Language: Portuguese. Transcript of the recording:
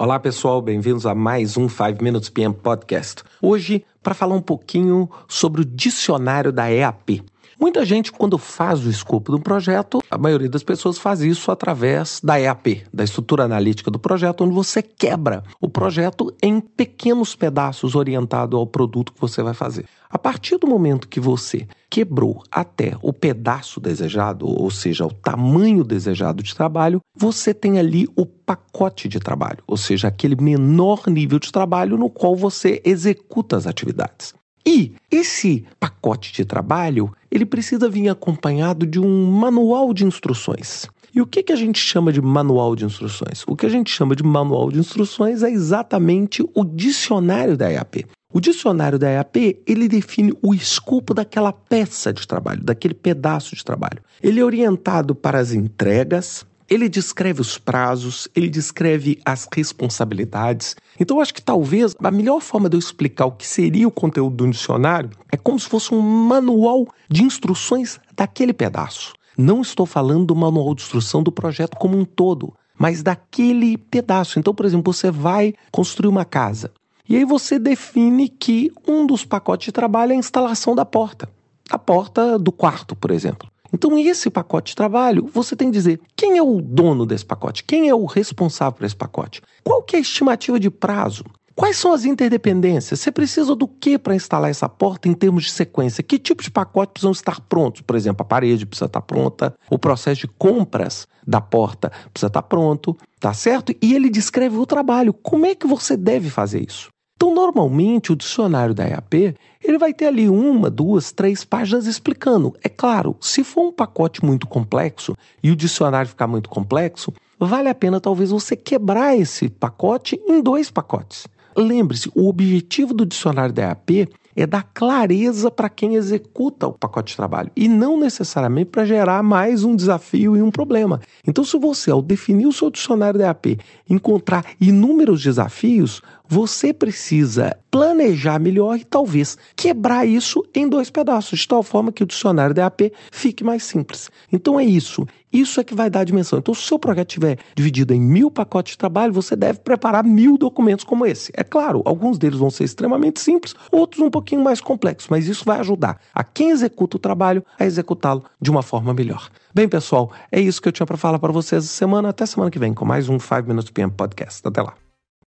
Olá pessoal, bem-vindos a mais um 5 Minutes PM Podcast. Hoje, para falar um pouquinho sobre o dicionário da EAP. Muita gente, quando faz o escopo de um projeto, a maioria das pessoas faz isso através da EAP, da estrutura analítica do projeto, onde você quebra o projeto em pequenos pedaços orientado ao produto que você vai fazer. A partir do momento que você quebrou até o pedaço desejado, ou seja, o tamanho desejado de trabalho, você tem ali o pacote de trabalho, ou seja, aquele menor nível de trabalho no qual você executa as atividades. E esse pacote de trabalho, ele precisa vir acompanhado de um manual de instruções. E o que, que a gente chama de manual de instruções? O que a gente chama de manual de instruções é exatamente o dicionário da EAP. O dicionário da EAP, ele define o escopo daquela peça de trabalho, daquele pedaço de trabalho. Ele é orientado para as entregas, ele descreve os prazos, ele descreve as responsabilidades. Então, acho que talvez a melhor forma de eu explicar o que seria o conteúdo do dicionário é como se fosse um manual de instruções daquele pedaço. Não estou falando do manual de instrução do projeto como um todo, mas daquele pedaço. Então, por exemplo, você vai construir uma casa. E aí você define que um dos pacotes de trabalho é a instalação da porta. A porta do quarto, por exemplo. Então, esse pacote de trabalho, você tem que dizer quem é o dono desse pacote, quem é o responsável por esse pacote, qual que é a estimativa de prazo, Quais são as interdependências? Você precisa do que para instalar essa porta em termos de sequência? Que tipo de pacote precisam estar prontos? Por exemplo, a parede precisa estar pronta, o processo de compras da porta precisa estar pronto, tá certo? E ele descreve o trabalho. Como é que você deve fazer isso? Então, normalmente, o dicionário da EAP ele vai ter ali uma, duas, três páginas explicando. É claro, se for um pacote muito complexo e o dicionário ficar muito complexo, vale a pena talvez você quebrar esse pacote em dois pacotes. Lembre-se, o objetivo do dicionário da EAP é dar clareza para quem executa o pacote de trabalho e não necessariamente para gerar mais um desafio e um problema. Então, se você, ao definir o seu dicionário da EAP, encontrar inúmeros desafios, você precisa planejar melhor e talvez quebrar isso em dois pedaços, de tal forma que o dicionário DAP fique mais simples. Então é isso. Isso é que vai dar a dimensão. Então, se o seu projeto estiver dividido em mil pacotes de trabalho, você deve preparar mil documentos como esse. É claro, alguns deles vão ser extremamente simples, outros um pouquinho mais complexos, mas isso vai ajudar a quem executa o trabalho a executá-lo de uma forma melhor. Bem, pessoal, é isso que eu tinha para falar para vocês essa semana. Até semana que vem com mais um 5 Minutes PM Podcast. Até lá.